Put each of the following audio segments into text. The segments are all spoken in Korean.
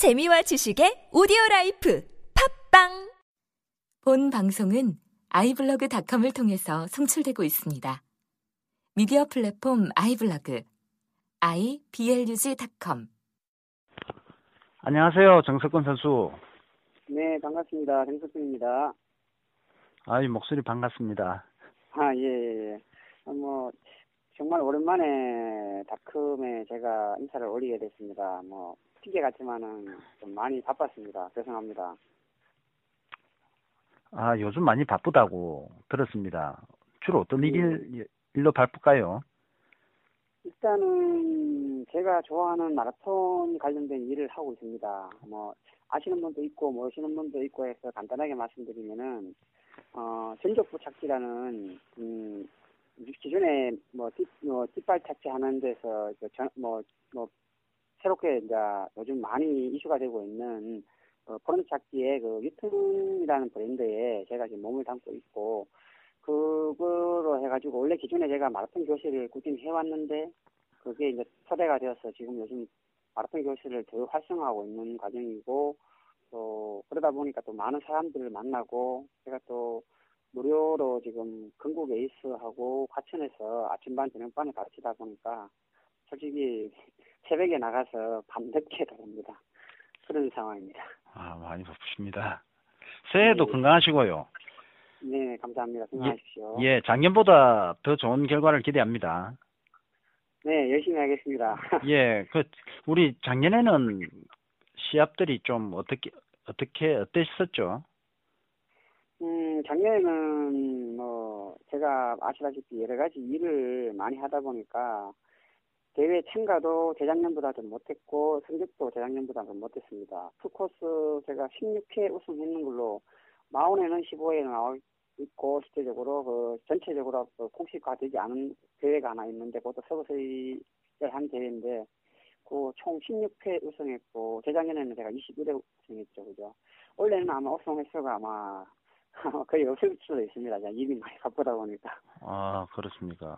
재미와 지식의 오디오 라이프 팟빵 본 방송은 아이블로그닷컴을 통해서 송출되고 있습니다. 미디어 플랫폼 아이블로그 iblog.com 안녕하세요, 정석근 선수. 네, 반갑습니다. 정석근입니다. 아 이 목소리 반갑습니다. 아, 예, 예, 예. 어, 뭐, 정말 오랜만에 다크에 제가 인사를 올리게 됐습니다. 뭐, 핑계 같지만은 좀 많이 바빴습니다. 죄송합니다. 아 요즘 많이 바쁘다고 들었습니다. 주로 어떤 일, 일로 바쁠까요? 일단은 제가 좋아하는 마라톤 관련된 일을 하고 있습니다. 뭐, 아시는 분도 있고 모르시는 분도 있고 해서 간단하게 말씀드리면은 어 전적부 착지라는 음 기존에 뭐, 뒷, 뭐 뒷발 착지하는 데서 뭐뭐 뭐, 새롭게 이제 요즘 많이 이슈가 되고 있는 어, 포렌 착지의 그 유튼이라는 브랜드에 제가 지금 몸을 담고 있고 그거로 해가지고 원래 기존에 제가 마라톤 교실을 꾸준히 해왔는데 그게 이제 초대가 되어서 지금 요즘 마라톤 교실을 더 활성화하고 있는 과정이고 또 그러다 보니까 또 많은 사람들을 만나고 제가 또 무료로 지금 건국 에이스하고 과천에서 아침반 저녁반을 가르치다 보니까 솔직히 새벽에 나가서 밤늦게 들어옵니다. 그런 상황입니다. 아 많이 바쁘십니다. 새해도 네. 건강하시고요. 네, 감사합니다. 건강하십시오. 예, 예, 작년보다 더 좋은 결과를 기대합니다. 네, 열심히 하겠습니다. 예, 그 우리 작년에는 시합들이 좀 어떻게 어떻게 어땠었죠? 음, 작년에는 뭐 제가 아시다시피 여러 가지 일을 많이 하다 보니까 대회 참가도 재작년보다 좀 못했고 성적도 재작년보다 좀 못했습니다. 투코스 제가 16회 우승했는 걸로 마운에는 15회 나와 있고 실제적으로 그 전체적으로 그 공식화 되지 않은 대회가 하나 있는데 그것도 서브서리를 한 대회인데 그 총 16회 우승했고 재작년에는 제가 21회 우승했죠, 그죠? 원래는 아마 우승 횟수가 아마 거의 없을 수도 있습니다. 그냥 일이 많이 바쁘다 보니까. 아 그렇습니까?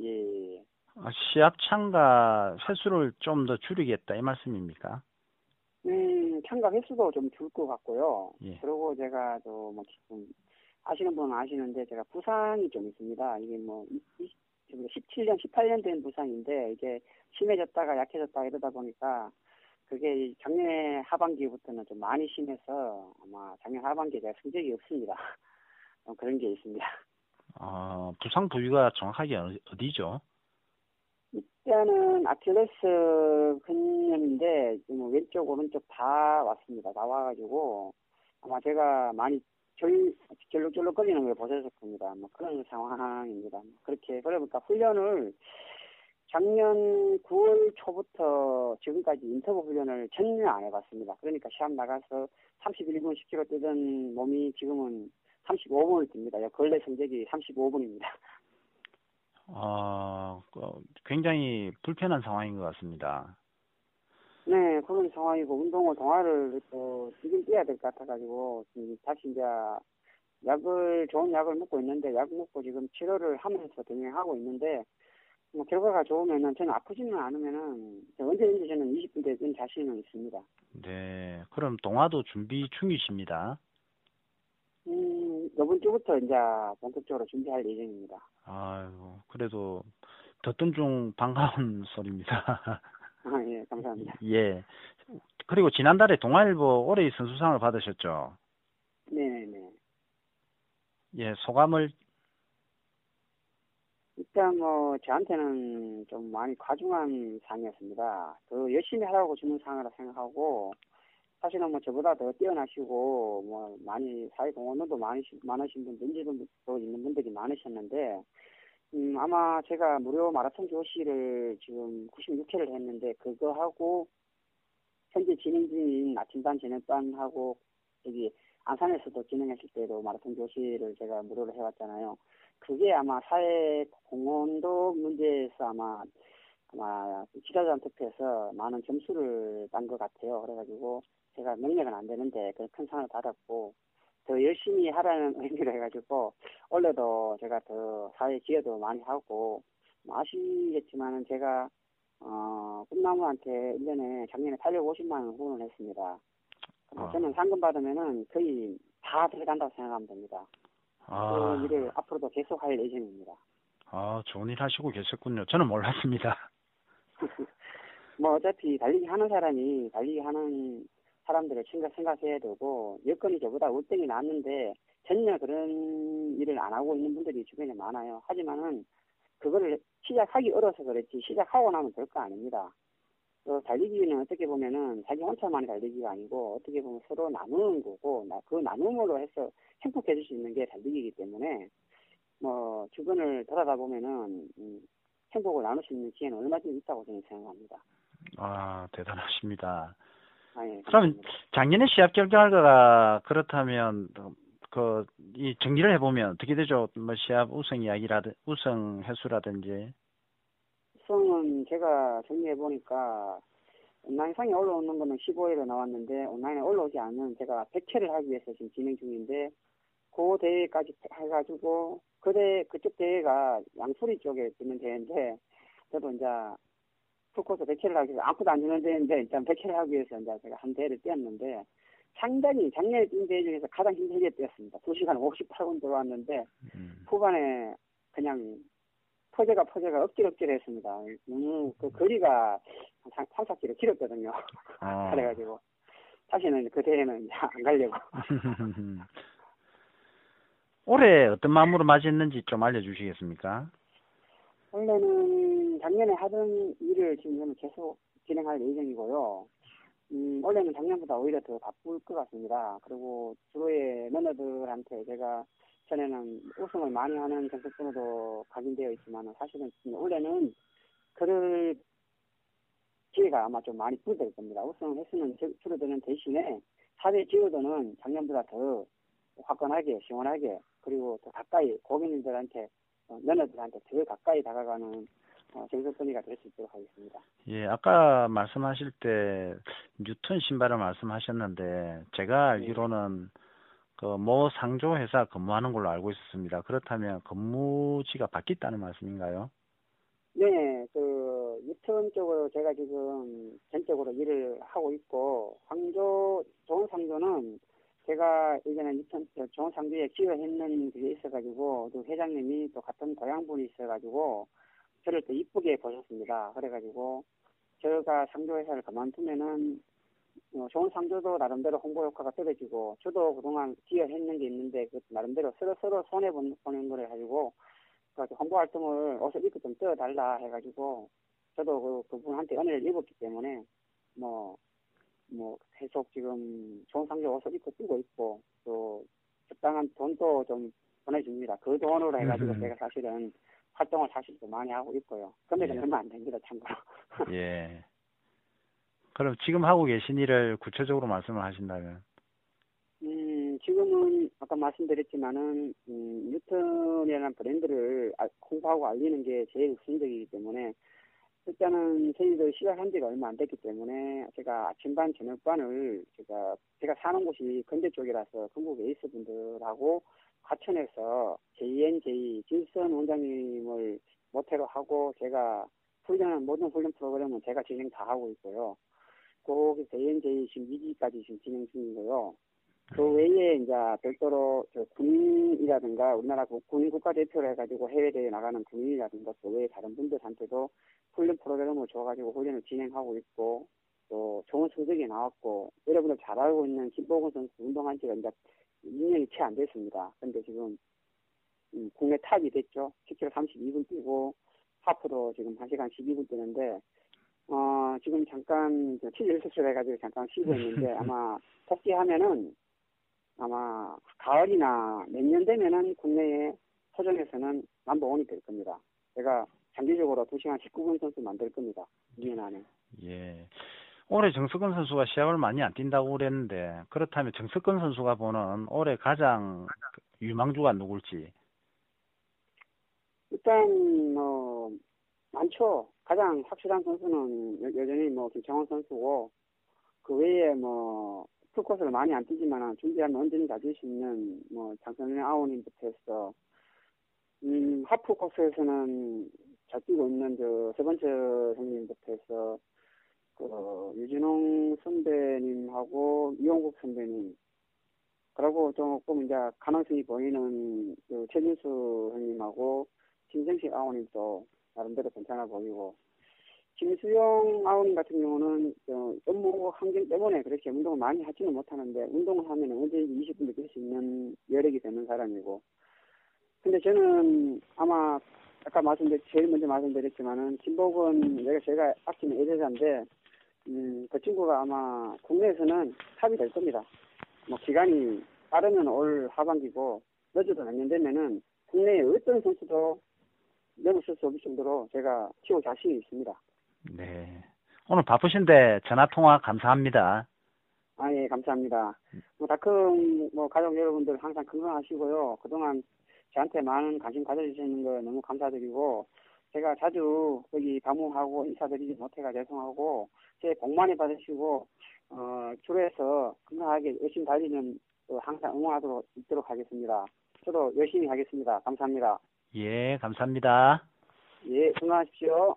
예. 아, 시합 참가 횟수를 좀 더 줄이겠다 이 말씀입니까? 음, 참가 횟수도 좀 줄 것 같고요. 예. 그리고 제가 또뭐 지금 아시는 분은 아시는데 제가 부상이 좀 있습니다. 이게 뭐 17년, 18년 된 부상인데 이게 심해졌다가 약해졌다가 이러다 보니까 그게 작년에 하반기부터는 좀 많이 심해서 아마 작년 하반기에 제가 성적이 없습니다. 어, 그런 게 있습니다. 아 부상 부위가 정확하게 어디- 어디죠? 일단은 아킬레스 근염인데 뭐 왼쪽 오른쪽 다 왔습니다. 다 와가지고 아마 제가 많이 절 절룩절룩 거리는 걸 보셨을 겁니다. 뭐 그런 상황입니다. 그렇게 그러니까 훈련을 작년 9월 초부터 지금까지 인터뷰 훈련을 전혀 안 해봤습니다. 그러니까 시합 나가서 31분 10km 뛰던 몸이 지금은 35분을 뜁니다. 근래 성적이 35분입니다. 아 어, 굉장히 불편한 상황인 것 같습니다. 네, 그런 상황이고 운동을 동아를 또 지금 뛰어야 될 것 같아가지고 지금 다시 이제 약을 좋은 약을 먹고 있는데 약 먹고 지금 치료를 하면서 진행하고 있는데 뭐 결과가 좋으면은 저는 아프지는 않으면은 언제든지 저는 20분 되는 자신은 있습니다. 네, 그럼 동화도 준비 중이십니다. 음, 이번 주부터 이제 본격적으로 준비할 예정입니다. 아이고, 그래도 듣던 중 반가운 소리입니다. 아, 예, 감사합니다. 예. 그리고 지난달에 동아일보 올해의 선수상을 받으셨죠? 네네네. 예, 소감을, 일단 뭐 저한테는 좀 많이 과중한 상이었습니다. 더 열심히 하라고 주는 상이라 생각하고 사실은 뭐 저보다 더 뛰어나시고 뭐 많이 사회 공헌도 많이 많으신 분, 인지도도 있는 분들이 많으셨는데 음 아마 제가 무료 마라톤 교실을 지금 96회를 했는데 그거 하고 현재 진행 중인 아침반 저녁반하고 여기 안산에서도 진행했을 때도 마라톤 교실을 제가 무료로 해왔잖아요. 그게 아마 사회 공헌도 문제에서 아마 아마 지도자한 투표에서 많은 점수를 딴 것 같아요. 그래가지고 제가 능력은 안 되는데 그 큰 상을 받았고 더 열심히 하라는 의미로 해가지고 원래도 제가 더 사회 기여도 많이 하고 뭐 아시겠지만은 제가 어, 꿈나무한테 1년에 작년에 850만 원 후원을 했습니다. 아. 저는 상금 받으면은 거의 다 들어간다고 생각하면 됩니다. 아, 그 일을 앞으로도 계속 할 예정입니다. 아, 좋은 일 하시고 계셨군요. 저는 몰랐습니다. 뭐 어차피 달리기 하는 사람이 달리기 하는 사람들을 생각, 생각해야 되고 여건이 저보다 월등히 낫는데 전혀 그런 일을 안 하고 있는 분들이 주변에 많아요. 하지만은 그거를 시작하기 어려서 그렇지 시작하고 나면 될 거 아닙니다. 그 달리기는 어떻게 보면은 자기 혼자만의 달리기가 아니고 어떻게 보면 서로 나누는 거고 나- 그 나눔으로 해서 행복해질 수 있는 게 달리기이기 때문에 뭐 주변을 돌아다 보면은 음, 행복을 나눌 수 있는 기회는 얼마든지 있다고 저는 생각합니다. 아, 대단하십니다. 아, 예, 그러면 감사합니다. 작년에 시합 결과가 그렇다면 그 이 정리를 해보면 어떻게 되죠? 뭐 시합 우승 이야기라든 우승 횟수라든지 수성은 제가 정리해 보니까 온라인상에 올라오는 거는 15회로 나왔는데 온라인에 올라오지 않은 제가 100회를 하기 위해서 지금 진행 중인데 그 대회까지 해가지고 그대 그쪽 대회가 양수리 쪽에 있는 대회인데 저도 이제 풀코스 100회를 하기 위해서 아무도 안 주는 대회인데 일단 100회를 하기 위해서 이제 제가 한 대회를 뛰었는데 상당히 작년에 뛴 대회 중에서 가장 힘들게 뛰었습니다. 2시간 58분 들어왔는데 음. 후반에 그냥 퍼제가 억지로 억지로 했습니다. 너무 그 거리가 한 3, 4km 길었거든요. 아. 그래가지고 다시는 그 대회는 이제 안 가려고. 올해 어떤 마음으로 맞이했는지 좀 알려주시겠습니까? 원래는 작년에 하던 일을 지금 계속 진행할 예정이고요. 음, 원래는 작년보다 오히려 더 바쁠 것 같습니다. 그리고 주로의 러너들한테 제가 전에는 우승을 많이 하는 정책번호도 각인되어 있지만 사실은 원래는 그럴 기회가 아마 좀 많이 줄어들 겁니다. 우승 횟수는 줄- 줄어드는 대신에 사회 지도도는 작년보다 더 화끈하게 시원하게 그리고 더 가까이 고객님들한테 어, 러너들한테 더 가까이 다가가는 어, 정석선이가 될 수 있도록 하겠습니다. 예, 아까 말씀하실 때 뉴턴 신발을 말씀하셨는데 제가 알기로는 그모 상조 회사 근무하는 걸로 알고 있었습니다. 그렇다면 근무지가 바뀌었다는 말씀인가요? 네, 그 유턴 쪽으로 제가 지금 전적으로 일을 하고 있고 상조 좋은 상조는 제가 예전에 좋은 상조에 기여했는 그게 있어가지고 또 회장님이 또 같은 고향 분이 있어가지고 저를 또 이쁘게 보셨습니다. 그래가지고 제가 상조 회사를 그만두면은 어, 좋은 상조도 나름대로 홍보 효과가 떨어지고 저도 그동안 기여했는 게 있는데 그 나름대로 서로 서로 손해 보는 거를 가지고 그래서 홍보 활동을 옷을 입고 좀 떠달라 해가지고 저도 그 그분한테 은혜를 입었기 때문에 뭐 뭐 계속 지금 좋은 상조 옷을 입고 뛰고 있고 또 적당한 돈도 좀 보내줍니다. 그 돈으로 해가지고 음. 제가 사실은 활동을 사실 좀 많이 하고 있고요. 금액은 예. 얼마 안 됩니다, 참고로. 예. 그럼 지금 하고 계신 일을 구체적으로 말씀을 하신다면 음, 지금은 아까 말씀드렸지만은 음, 뉴턴이라는 브랜드를 아- 홍보하고 알리는 게 제일 우선적이기 때문에 일단은 저희도 시작한 지가 얼마 안 됐기 때문에 제가 아침반 저녁반을 제가 제가 사는 곳이 건대 쪽이라서 전국 에이스 분들하고 과천에서 JNJ 진선 원장님을 모태로 하고 제가 훈련한 모든 훈련 프로그램은 제가 진행 다 하고 있고요. 거기 JNJ 지금 2기까지 지금 진행 중이고요. 그 외에 이제 별도로 저 군인이라든가 우리나라 국- 군인 국가대표를 해가지고 해외대회 나가는 군인이라든가 그 외에 다른 분들한테도 훈련 프로그램을 줘가지고 훈련을 진행하고 있고 또 좋은 성적이 나왔고 여러분들 잘 알고 있는 김보근 선수 운동한 지가 이제 2년이 채 안 됐습니다. 근데 지금 음, 국내 탑이 됐죠. 10km 32분 뛰고 하프도 지금 1시간 12분 뛰는데 어, 지금 잠깐 저 치질 수술 해가지고 잠깐 쉬고 있는데 아마 복귀하면은 아마 가을이나 내년 되면은 국내에 서정에서는 넘버원이 될 겁니다. 제가 장기적으로 2시간 19분 선수 만들 겁니다. 2년 안에. 예. 올해 정석근 선수가 시합을 많이 안 뛴다고 그랬는데 그렇다면 정석근 선수가 보는 올해 가장 유망주가 누굴지 일단 뭐 많죠. 가장 확실한 선수는 여, 여전히 뭐 김창원 선수고 그 외에 뭐 풀코스를 많이 안 뛰지만 준비하면 언제든 다뛸수 있는 뭐 장선영 아우님부터 해서 음 하프 코스에서는 잘 뛰고 있는 저세 번째 형님부터 해서 그 유진홍 선배님하고 이용국 선배님 그리고 조금 이제 가능성이 보이는 그 최진수 형님하고 김정식 아우님도 나름대로 괜찮아 보이고 김수영 아우님 같은 경우는 저 업무 환경 때문에 그렇게 운동을 많이 하지는 못하는데 운동을 하면 언제든지 20분 느낄 수 있는 여력이 되는 사람이고 근데 저는 아마 아까 말씀드렸 제일 먼저 말씀드렸지만은 김복은 내가 제가 아끼는 애대자인데 음, 그 친구가 아마 국내에서는 탑이 될 겁니다. 뭐 기간이 빠르면 올 하반기고 늦어도 내년 되면은 국내에 어떤 선수도 넘어설 수 없을 정도로 제가 키울 자신이 있습니다. 네. 오늘 바쁘신데 전화 통화 감사합니다. 아, 예, 감사합니다. 뭐, 다큰, 뭐, 가족 여러분들 항상 건강하시고요. 그동안 저한테 많은 관심 가져주시는 거 너무 감사드리고, 제가 자주 여기 방문하고 인사드리지 못해가 죄송하고, 새해 복 많이 받으시고, 어, 주로해서 건강하게 열심히 달리는 어, 항상 응원하도록 있도록 하겠습니다. 저도 열심히 하겠습니다. 감사합니다. 예, 감사합니다. 예, 건강하십시오.